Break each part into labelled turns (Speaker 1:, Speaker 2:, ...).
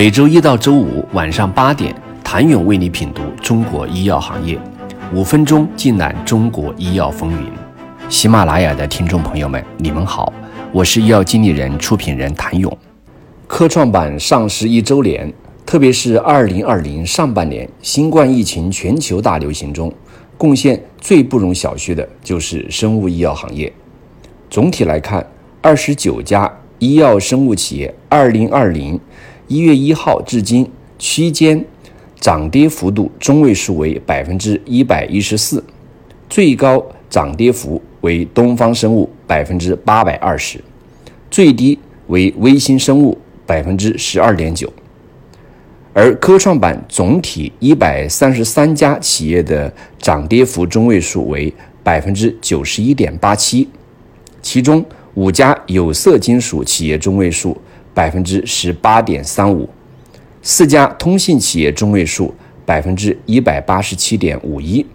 Speaker 1: 每周一到周五晚上八点，谭勇为你品读中国医药行业，五分钟尽览中国医药风云。喜马拉雅的听众朋友们，你们好，我是医药经理人、出品人谭勇。科创板上市一周年，特别是二零二零上半年新冠疫情全球大流行中，贡献最不容小觑的就是生物医药行业。总体来看，二十九家医药生物企业，二零二零一月一号至今区间涨跌幅度中位数为百分之一百一十四，最高涨跌幅为东方生物百分之八百二十，最低为微星生物百分之十二点九。而科创板总体一百三十三家企业的涨跌幅中位数为百分之九十一点八七，其中五家有色金属企业中位数百分之十八点三五，四家通信企业中位数百分之一百八十七点五一，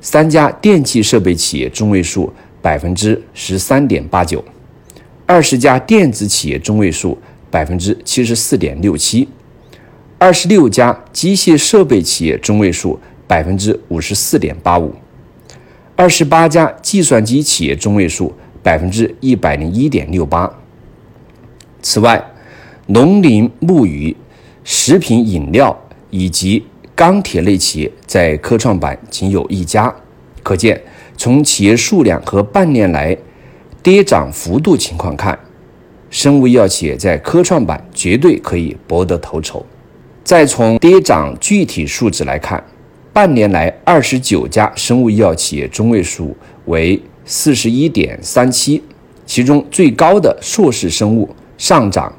Speaker 1: 三家电气设备企业中位数百分之十三点八九，二十家电子企业中位数百分之七十四点六七。二十六家机械设备企业中位数百分之五十四点八五，二十八家计算机企业中位数百分之一百零一点六八。此外，农林牧渔、食品饮料以及钢铁类企业在科创板仅有一家，可见从企业数量和半年来跌涨幅度情况看，生物医药企业在科创板绝对可以博得头筹。再从跌涨具体数值来看，半年来二十九家生物医药企业中位数为四十一点三七，其中最高的硕士生物上涨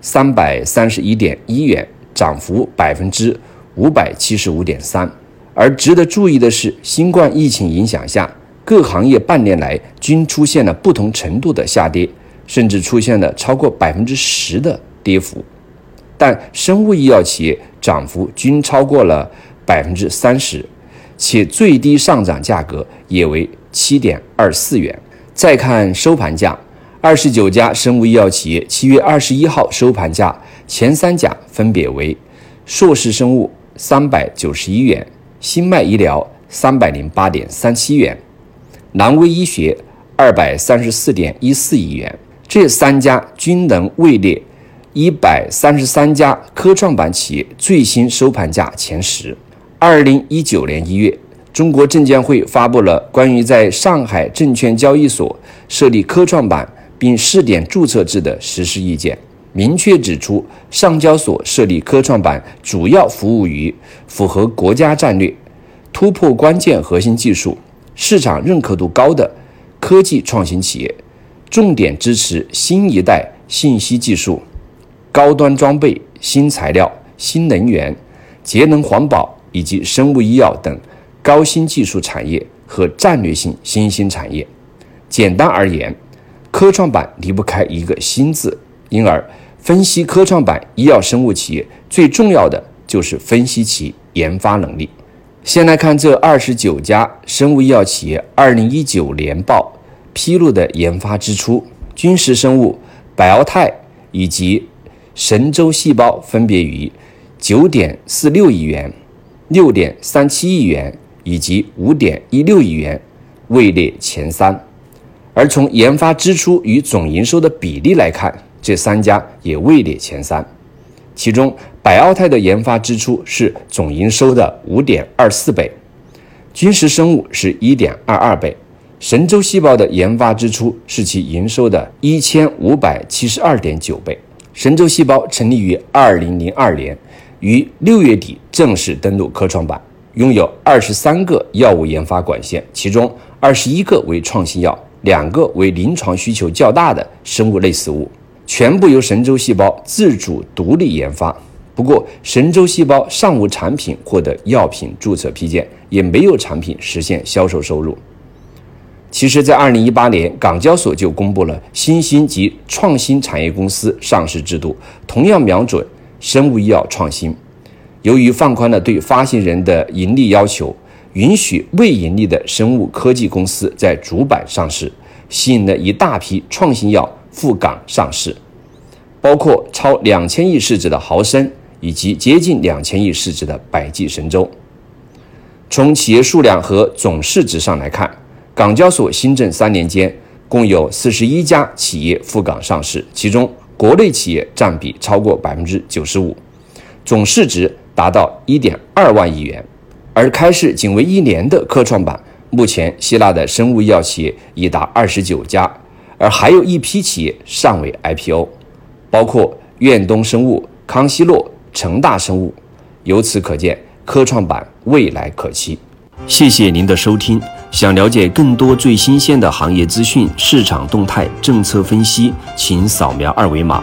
Speaker 1: 三百三十一点一元，涨幅百分之五百七十五点三。而值得注意的是，新冠疫情影响下，各行业半年来均出现了不同程度的下跌，甚至出现了超过百分之十的跌幅。但生物医药企业涨幅均超过了百分之三十，且最低上涨价格也为七点二四元。再看收盘价，二十九家生物医药企业七月二十一号收盘价前三甲分别为：硕士生物三百九十一元，新迈医疗三百零八点三七元，南威医学二百三十四点一四亿元。这三家均能位列。一百三十三家科创板企业最新收盘价前十。二零一九年一月，中国证监会发布了关于在上海证券交易所设立科创板并试点注册制的实施意见，明确指出，上交所设立科创板主要服务于符合国家战略、突破关键核心技术、市场认可度高的科技创新企业，重点支持新一代信息技术。高端装备、新材料、新能源、节能环保以及生物医药等高新技术产业和战略性新兴产业。简单而言，科创板离不开一个“新”字，因而分析科创板医药生物企业最重要的就是分析其研发能力。先来看这二十九家生物医药企业二零一九年报披露的研发支出：君实生物、百奥泰以及。神州细胞分别于九点四六亿元、六点三七亿元以及五点一六亿元位列前三，而从研发支出与总营收的比例来看，这三家也位列前三。其中，百奥泰的研发支出是总营收的五点二四倍，君实生物是一点二二倍，神州细胞的研发支出是其营收的一千五百七十二点九倍。神州细胞成立于二零零二年，于六月底正式登陆科创板，拥有二十三个药物研发管线，其中二十一个为创新药，两个为临床需求较大的生物类似物，全部由神州细胞自主独立研发。不过，神州细胞尚无产品获得药品注册批件，也没有产品实现销售收入。其实，在二零一八年，港交所就公布了新兴及创新产业公司上市制度，同样瞄准生物医药创新。由于放宽了对发行人的盈利要求，允许未盈利的生物科技公司在主板上市，吸引了一大批创新药赴港上市，包括超两千亿市值的豪生以及接近两千亿市值的百济神州。从企业数量和总市值上来看，港交所新政三年间共有四十一家企业赴港上市，其中国内企业占比超过百分之九十五，总市值达到一点二万亿元。而开市仅为一年的科创板，目前希腊的生物医药企业已达二十九家，而还有一批企业尚未 IPO，包括苑东生物、康希诺、成大生物。由此可见，科创板未来可期。谢谢您的收听。想了解更多最新鲜的行业资讯、市场动态、政策分析，请扫描二维码